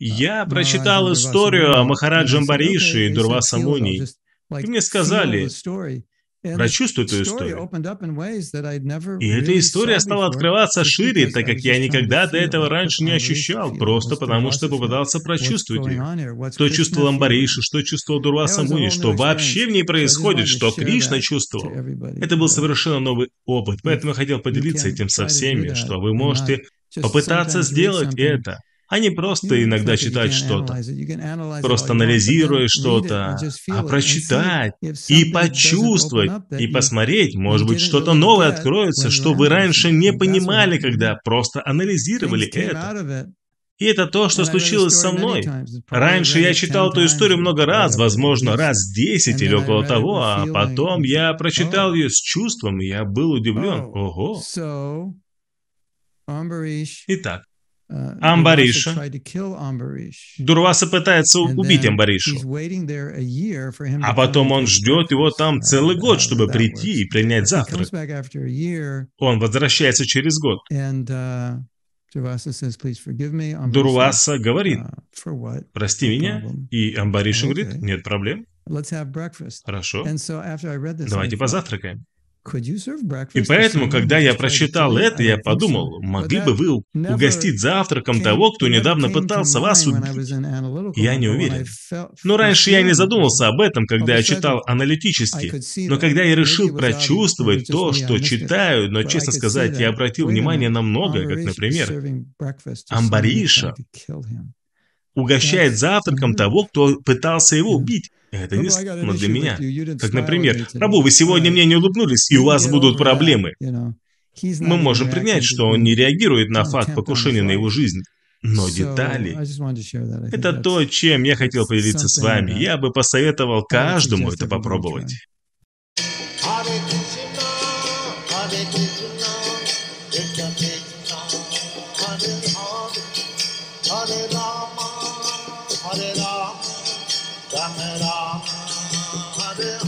Я прочитал историю о Махараджа Амбарише и Дурваса Муни. И мне сказали, прочувствуй эту историю. И эта история стала открываться шире, так как я никогда до этого раньше не ощущал, просто потому что попытался прочувствовать ее. Что чувствовал Амбариши, что чувствовал Дурваса Муни, что вообще в ней происходит, что Кришна чувствовал. Это был совершенно новый опыт, поэтому я хотел поделиться этим со всеми, что вы можете попытаться сделать это а не просто иногда читать что-то. Просто анализируя что-то, а прочитать и почувствовать, и посмотреть, может быть, что-то новое откроется, что вы раньше не понимали, когда просто анализировали это. И это то, что случилось со мной. Раньше я читал эту историю много раз, возможно, раз десять или около того, а потом я прочитал ее с чувством, и я был удивлен. Ого. Итак, Uh, Амбариша. Дурваса пытается убить Амбаришу. А потом он ждет его там целый год, чтобы прийти и принять завтрак. Он возвращается через год. Uh, Дурваса говорит, uh, прости меня, и Амбариша говорит, нет проблем. Хорошо. Давайте позавтракаем. И поэтому, когда я прочитал это, я подумал, могли бы вы угостить завтраком того, кто недавно пытался вас убить? Я не уверен. Но раньше я не задумывался об этом, когда я читал аналитически. Но когда я решил прочувствовать то, что читаю, но, честно сказать, я обратил внимание на многое, как, например, Амбариша угощает завтраком того, кто пытался его убить. Это неслышно для меня. Как, например, «Рабу, вы сегодня мне не улыбнулись, и у вас будут проблемы». Мы можем принять, что он не реагирует на факт покушения на его жизнь. Но детали – это то, чем я хотел поделиться с вами. Я бы посоветовал каждому это попробовать. Hare Rama Ram Ram Ram Ram